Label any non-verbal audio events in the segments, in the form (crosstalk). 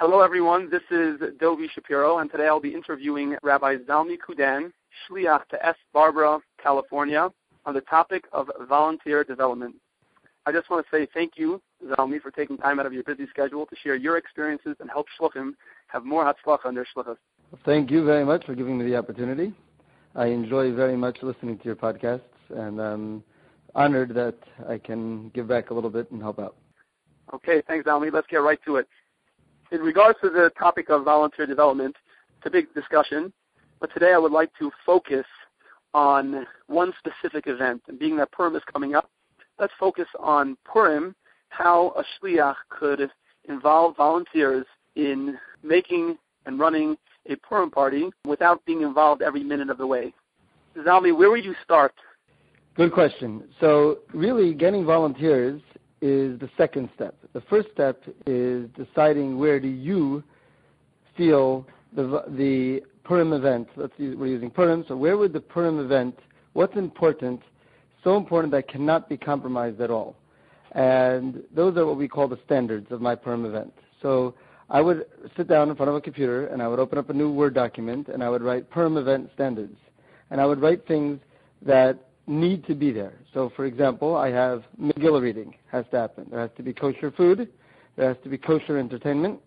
Hello, everyone. This is Dovi Shapiro, and today I'll be interviewing Rabbi Zalmy Kudan, Shliach to S. Barbara, California, on the topic of volunteer development. I just want to say thank you, Zalmy, for taking time out of your busy schedule to share your experiences and help Shluchim have more Hatzlacha on their Shlichus. Thank you very much for giving me the opportunity. I enjoy very much listening to your podcasts, and I'm honored that I can give back a little bit and help out. Okay, thanks, Zalmy. Let's get right to it in regards to the topic of volunteer development, it's a big discussion, but today I would like to focus on one specific event. And being that Purim is coming up, let's focus on Purim, how a shliach could involve volunteers in making and running a Purim party without being involved every minute of the way. Zalmy, where would you start? Good question. So, really, getting volunteers is the second step. The first step is deciding where do you feel the the Purim event. Let's use, we're using Purim. So where would the Purim event? What's important? So important that cannot be compromised at all. And those are what we call the standards of my Purim event. So I would sit down in front of a computer and I would open up a new Word document and I would write Purim event standards. And I would write things that need to be there. So, for example, I have Megillah reading has to happen. There has to be kosher food. There has to be kosher entertainment.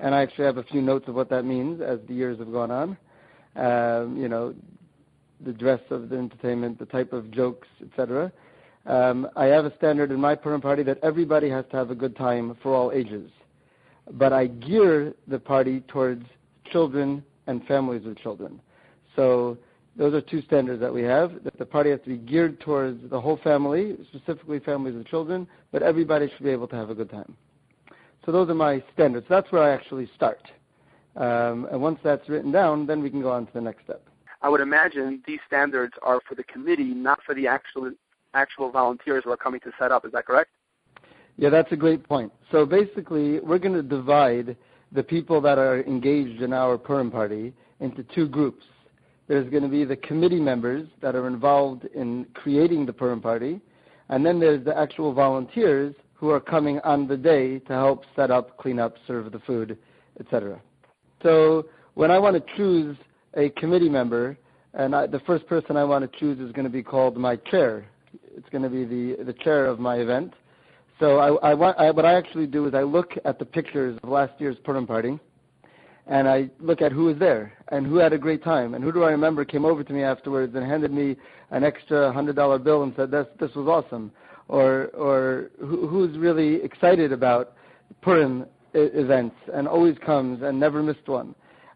And I actually have a few notes of what that means as the years have gone on. Um, you know, the dress of the entertainment, the type of jokes, etc. Um, I have a standard in my Purim party that everybody has to have a good time for all ages. But I gear the party towards children and families with children. So those are two standards that we have. That the party has to be geared towards the whole family, specifically families and children, but everybody should be able to have a good time. So those are my standards. That's where I actually start. Um, and once that's written down, then we can go on to the next step. I would imagine these standards are for the committee, not for the actual actual volunteers who are coming to set up. Is that correct? Yeah, that's a great point. So basically, we're going to divide the people that are engaged in our Purim party into two groups. There's going to be the committee members that are involved in creating the Purim party, and then there's the actual volunteers who are coming on the day to help set up, clean up, serve the food, etc. So when I want to choose a committee member, and I, the first person I want to choose is going to be called my chair. It's going to be the, the chair of my event. So I, I want, I, what I actually do is I look at the pictures of last year's Purim party, and I look at who was there and who had a great time and who do I remember came over to me afterwards and handed me an extra hundred dollar bill and said this this was awesome. Or or who, who's really excited about Purim events and always comes and never missed one?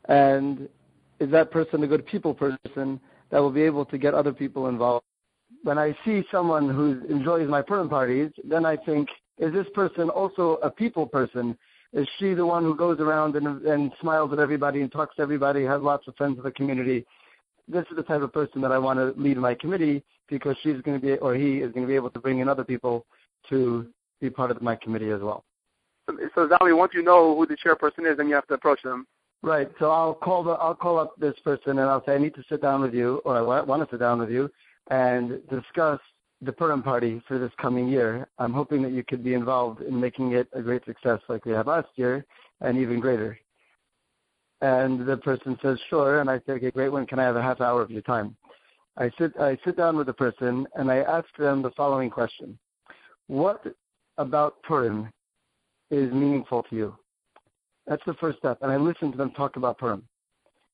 And is that person a good people person that will be able to get other people involved? When I see someone who enjoys my Purim parties then I think is this person also a people person is she the one who goes around and, and smiles at everybody and talks to everybody, has lots of friends in the community? This is the type of person that I want to lead my committee because she's going to be, or he is going to be able to bring in other people to be part of my committee as well. So, Zalmy, once you know who the chairperson is, then you have to approach them. Right. So I'll call the I'll call up this person and I'll say I need to sit down with you, or I want to sit down with you, and discuss the Purim party for this coming year. I'm hoping that you could be involved in making it a great success like we had last year and even greater. And the person says, sure. And I say, okay, great. When can I have a half hour of your time? I sit, I sit down with the person and I ask them the following question. What about Purim is meaningful to you? That's the first step. And I listen to them talk about Purim.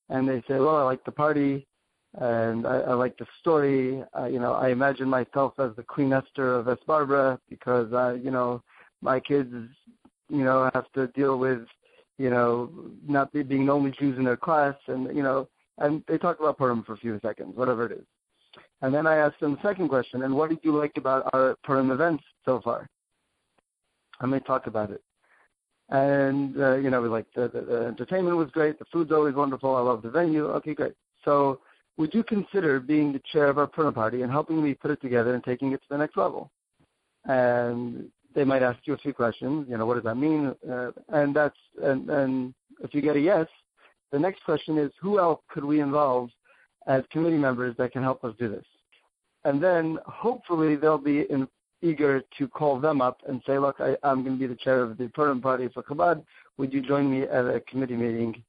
And they say, well, I like the party and I, I like the story. Uh, you know, I imagine myself as the Queen Esther of West Barbara because, uh, you know, my kids, you know, have to deal with, you know, not being the only Jews in their class, and you know, and they talk about Purim for a few seconds, whatever it is. And then I ask them the second question, and what did you like about our Purim events so far? And they talk about it. And, uh, you know, like the, the, the entertainment was great, the food's always wonderful, I love the venue, okay, great. So would you consider being the chair of our Purim party and helping me put it together and taking it to the next level? And they might ask you a few questions. You know, what does that mean? Uh, and that's and, and if you get a yes, the next question is who else could we involve as committee members that can help us do this? And then hopefully they'll be in, eager to call them up and say, look, I, I'm going to be the chair of the Purim party for Chabad. would you join me at a committee meeting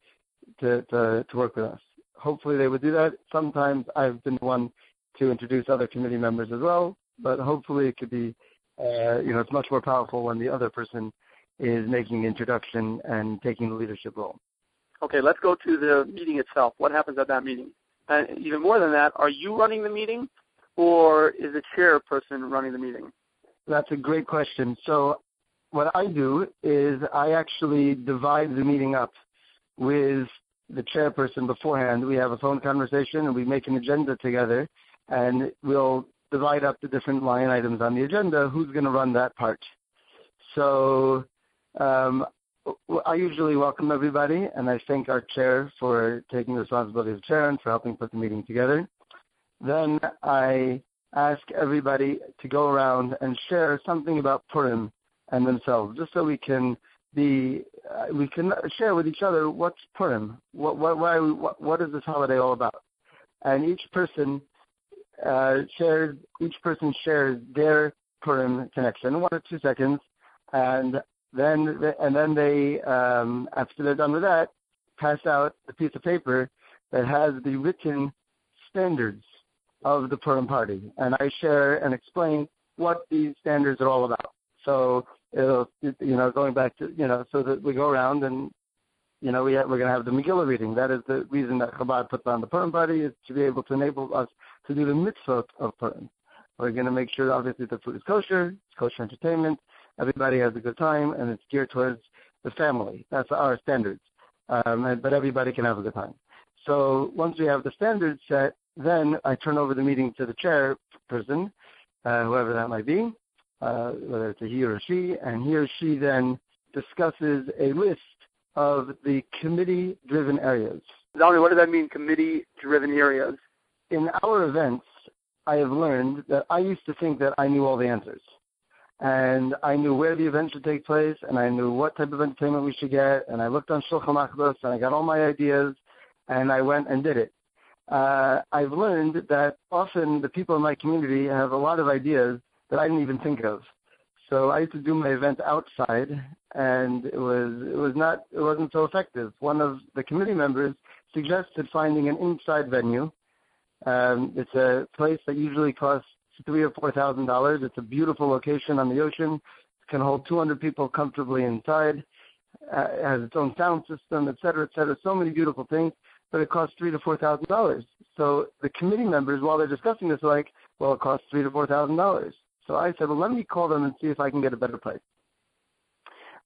to, to, to work with us? Hopefully they would do that. Sometimes I've been the one to introduce other committee members as well, but hopefully it could be, uh, you know, it's much more powerful when the other person is making the introduction and taking the leadership role. Okay, let's go to the meeting itself. What happens at that meeting? And even more than that, are you running the meeting or is the chairperson running the meeting? That's a great question. So what I do is I actually divide the meeting up with the chairperson beforehand. We have a phone conversation and we make an agenda together and we'll divide up the different line items on the agenda, who's going to run that part. So um, I usually welcome everybody, and I thank our chair for taking the responsibility of chair and for helping put the meeting together. Then I ask everybody to go around and share something about Purim and themselves, just so we can be uh, we can share with each other what's Purim, what what why what, what is this holiday all about, and each person uh, shares each person shares their Purim connection, one or two seconds, and then and then they um, after they're done with that, pass out a piece of paper that has the written standards of the Purim party, and I share and explain what these standards are all about. So you know going back to you know so that we go around and you know we have, we're going to have the Megillah reading. That is the reason that Chabad puts on the Purim party is to be able to enable us to do the mitzvot of Purim. We're going to make sure obviously the food is kosher, it's kosher entertainment, everybody has a good time, and it's geared towards the family. That's our standards. Um, but everybody can have a good time. So once we have the standards set, then I turn over the meeting to the chairperson, uh, whoever that might be, uh, whether it's a he or a she, and he or she then discusses a list of the committee-driven areas. Zalmy, what does that mean, committee-driven areas? In our events, I have learned that I used to think that I knew all the answers. And I knew where the event should take place, and I knew what type of entertainment we should get, and I looked on Shulchan Aruch, and I got all my ideas, and I went and did it. Uh, I've learned that often the people in my community have a lot of ideas that I didn't even think of. So I used to do my event outside, and it was it was not it wasn't so effective. One of the committee members suggested finding an inside venue. Um, it's a place that usually costs three or four thousand dollars. It's a beautiful location on the ocean. It can hold 200 people comfortably inside. Uh, it has its own sound system, et cetera, et cetera. So many beautiful things but it costs three to four thousand dollars. So the committee members, while they're discussing this, are like, well, it costs three to four thousand dollars. So I said, well, let me call them and see if I can get a better price.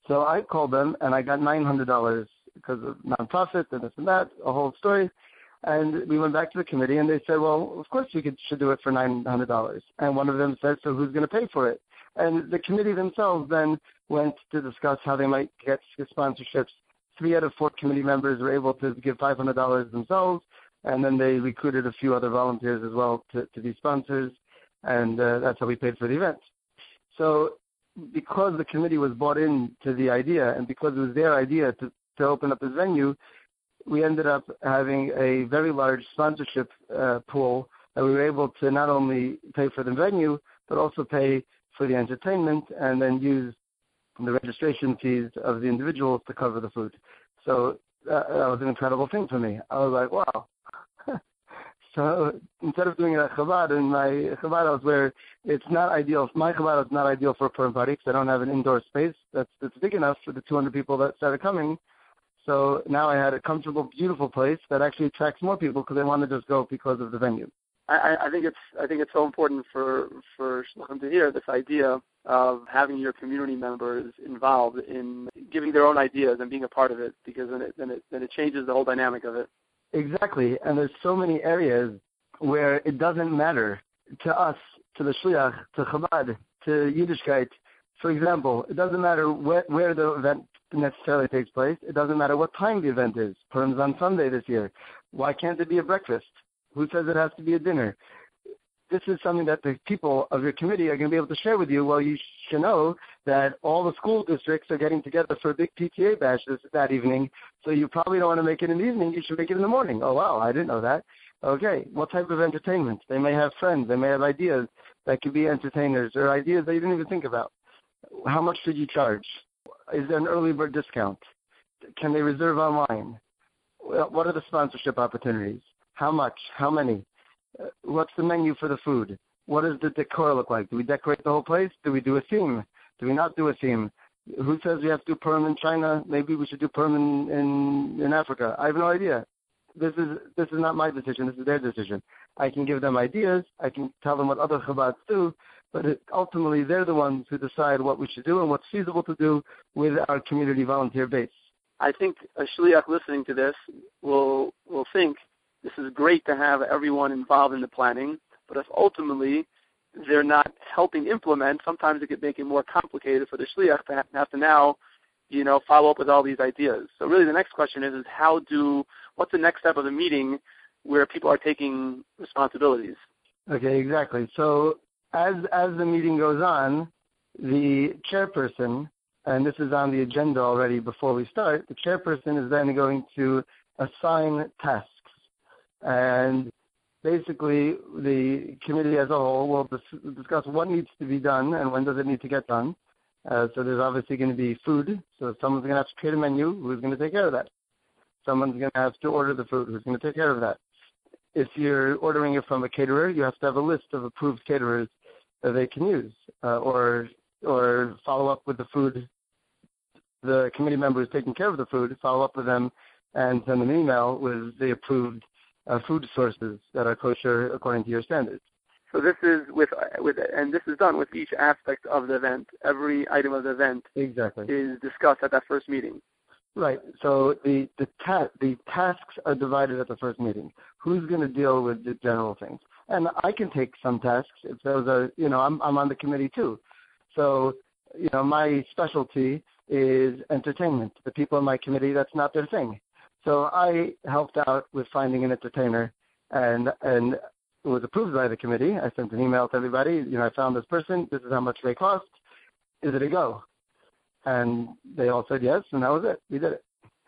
So I called them and I got nine hundred dollars because of nonprofit and this and that, a whole story. And we went back to the committee and they said, well, of course you could, should do it for nine hundred dollars. And one of them said, so who's going to pay for it? And the committee themselves then went to discuss how they might get sponsorships three out of four committee members were able to give $500 themselves, and then they recruited a few other volunteers as well to, to be sponsors, and uh, that's how we paid for the event. So because the committee was bought in to the idea, and because it was their idea to, to open up this venue, we ended up having a very large sponsorship uh, pool that we were able to not only pay for the venue, but also pay for the entertainment and then use the registration fees of the individuals to cover the food. So that, that was an incredible thing for me. I was like, wow. (laughs) so uh, instead of doing it at Chabad, in my Chabad house where it's not ideal, my Chabad is not ideal for Purim party because I don't have an indoor space that's, that's big enough for the 200 people that started coming. So now I had a comfortable, beautiful place that actually attracts more people because they want to just go because of the venue. I, I think it's I think it's so important for for Shluchim to hear this idea of having your community members involved in giving their own ideas and being a part of it because then it then it then it changes the whole dynamic of it. Exactly, and there's so many areas where it doesn't matter to us, to the shliach, to Chabad, to Yiddishkeit. For example, it doesn't matter where, where the event necessarily takes place. It doesn't matter what time the event is. Purim's on Sunday this year. Why can't it be a breakfast? Who says it has to be a dinner? This is something that the people of your committee are going to be able to share with you. Well, you should know that all the school districts are getting together for a big PTA bash this, that evening. So you probably don't want to make it in the evening. You should make it in the morning. Oh, wow, I didn't know that. Okay, what type of entertainment? They may have friends. They may have ideas that could be entertainers or ideas that you didn't even think about. How much should you charge? Is there an early bird discount? can they reserve online? What are the sponsorship opportunities? How much? How many? What's the menu for the food? What does the decor look like? Do we decorate the whole place? Do we do a theme? Do we not do a theme? Who says we have to do Purim in China? Maybe we should do Purim in, in, in Africa. I have no idea. This is this is not my decision. This is their decision. I can give them ideas. I can tell them what other Chabads do, but it, ultimately they're the ones who decide what we should do and what's feasible to do with our community volunteer base. I think a shliach listening to this will will think this is great to have everyone involved in the planning, but if ultimately they're not helping implement, sometimes it could make it more complicated for the shliach to have to now, you know, follow up with all these ideas. So really, the next question is: is how do what's the next step of the meeting where people are taking responsibilities? Okay, exactly. So as as the meeting goes on, the chairperson, and this is on the agenda already before we start, the chairperson is then going to assign tasks. And basically, the committee as a whole will dis- discuss what needs to be done and when does it need to get done. Uh, so there's obviously going to be food. So someone's going to have to create a menu. Who's going to take care of that? Someone's going to have to order the food. Who's going to take care of that? If you're ordering it from a caterer, you have to have a list of approved caterers that they can use, uh, or or follow up with the food. The committee member is taking care of the food, follow up with them, and send an email with the approved uh, food sources that are kosher according to your standards. So this is with with and this is done with each aspect of the event. Every item of the event exactly is discussed at that first meeting. Right. So the the ta- the tasks are divided at the first meeting. Who's going to deal with the general things? And I can take some tasks if those are you know I'm I'm on the committee too. So you know my specialty is entertainment. The people in my committee that's not their thing. So I helped out with finding an entertainer, and and it was approved by the committee. I sent an email to everybody. You know I found this person. This is how much they cost. Is it a go? And they all said yes, and that was it. We did it.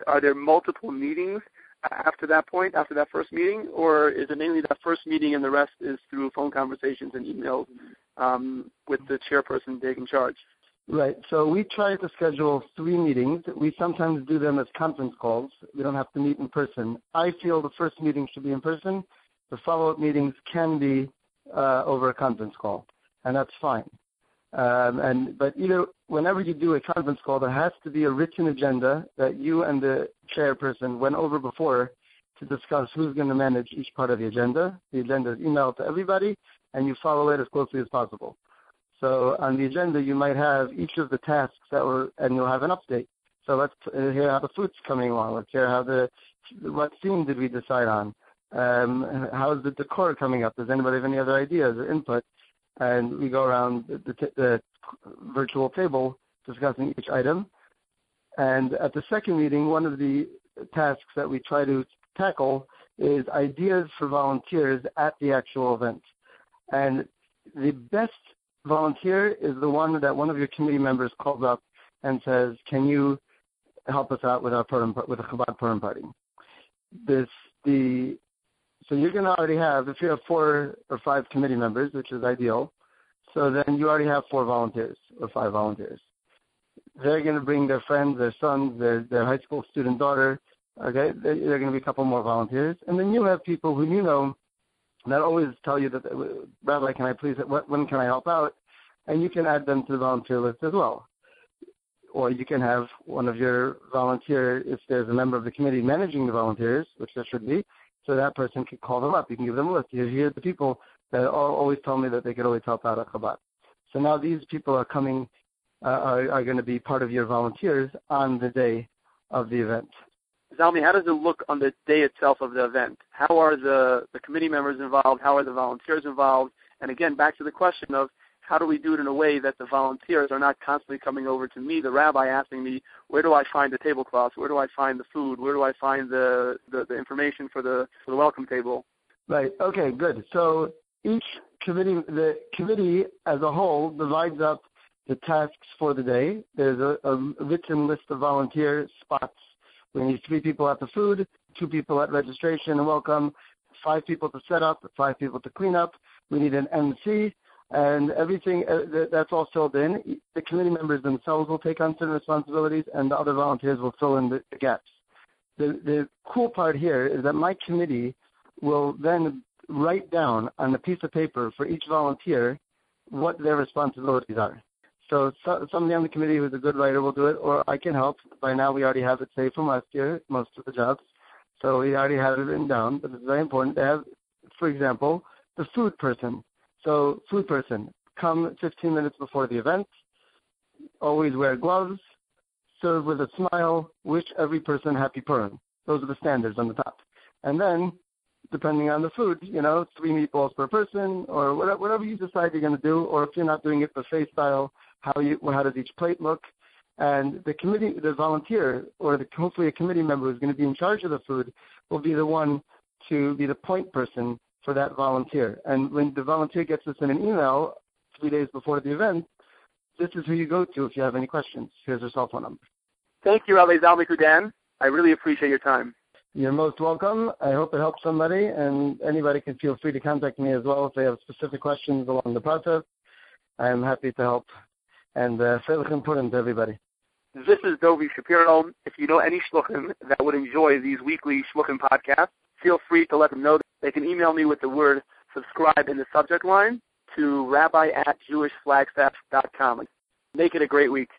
Are there multiple meetings after that point, after that first meeting, or is it mainly that first meeting and the rest is through phone conversations and emails um, with the chairperson taking charge? Right. So we try to schedule three meetings. We sometimes do them as conference calls. We don't have to meet in person. I feel the first meeting should be in person. The follow-up meetings can be uh, over a conference call, and that's fine. Um, and but either whenever you do a conference call, there has to be a written agenda that you and the chairperson went over before to discuss who's going to manage each part of the agenda. The agenda is emailed to everybody, and you follow it as closely as possible. So on the agenda, you might have each of the tasks that were, and you'll have an update. So let's hear how the food's coming along. Let's hear how the what theme did we decide on. Um, how is the decor coming up? Does anybody have any other ideas or input? and we go around the, the, the virtual table discussing each item. And at the second meeting, one of the tasks that we try to tackle is ideas for volunteers at the actual event. And the best volunteer is the one that one of your committee members calls up and says, "Can you help us out with our Purim, with a Chabad Purim party?" This the so you're going to already have, if you have four or five committee members, which is ideal, so then you already have four volunteers or five volunteers. They're going to bring their friends, their sons, their, their high school student daughter. Okay, there are going to be a couple more volunteers, and then you have people who you know that always tell you that, Rabbi, can I please, when can I help out? And you can add them to the volunteer list as well. Or you can have one of your volunteer, if there's a member of the committee managing the volunteers, which there should be, so that person can call them up. You can give them a list. Here's the people that always tell me that they could always help out at Chabad. So now these people are coming, uh, are, are going to be part of your volunteers on the day of the event. Zalmy, how does it look on the day itself of the event? How are the, the committee members involved? How are the volunteers involved? And again, back to the question of how do we do it in a way that the volunteers are not constantly coming over to me, the rabbi, asking me, where do I find the tablecloths? Where do I find the food? Where do I find the, the, the information for the, for the welcome table? Right. Okay, good. So each committee, the committee as a whole divides up the tasks for the day. There's a, a written list of volunteer spots. We need three people at the food, two people at registration and welcome, five people to set up, five people to clean up. We need an MC, and everything uh, that's all filled in. The committee members themselves will take on certain responsibilities, and the other volunteers will fill in the, the gaps. The, the cool part here is that my committee will then write down on a piece of paper for each volunteer what their responsibilities are. So, so somebody on the committee who's a good writer will do it, or I can help. By now, we already have it saved from last year, most of the jobs. So we already have it written down, but it's very important to have, for example, the food person. So food person, come 15 minutes before the event, always wear gloves, serve with a smile, wish every person happy Purim. Those are the standards on the top. And then, depending on the food, you know, three meatballs per person, or whatever, whatever you decide you're going to do, or if you're not doing it buffet style, how you, how does each plate look? And the committee, the volunteer, or the, hopefully a committee member who's going to be in charge of the food, will be the one to be the point person for that volunteer. And when the volunteer gets this in an email three days before the event, this is who you go to if you have any questions. Here's her cell phone number. Thank you, Rabbi Zalman Kudan. I really appreciate your time. You're most welcome. I hope it helps somebody, and anybody can feel free to contact me as well if they have specific questions along the process. I am happy to help. And uh, important to everybody. This is Dovi Shapiro. If you know any shluchim that would enjoy these weekly shluchim podcasts, feel free to let them know. They can email me with the word subscribe in the subject line to rabbi at jewishflagstaff.com. Make it a great week.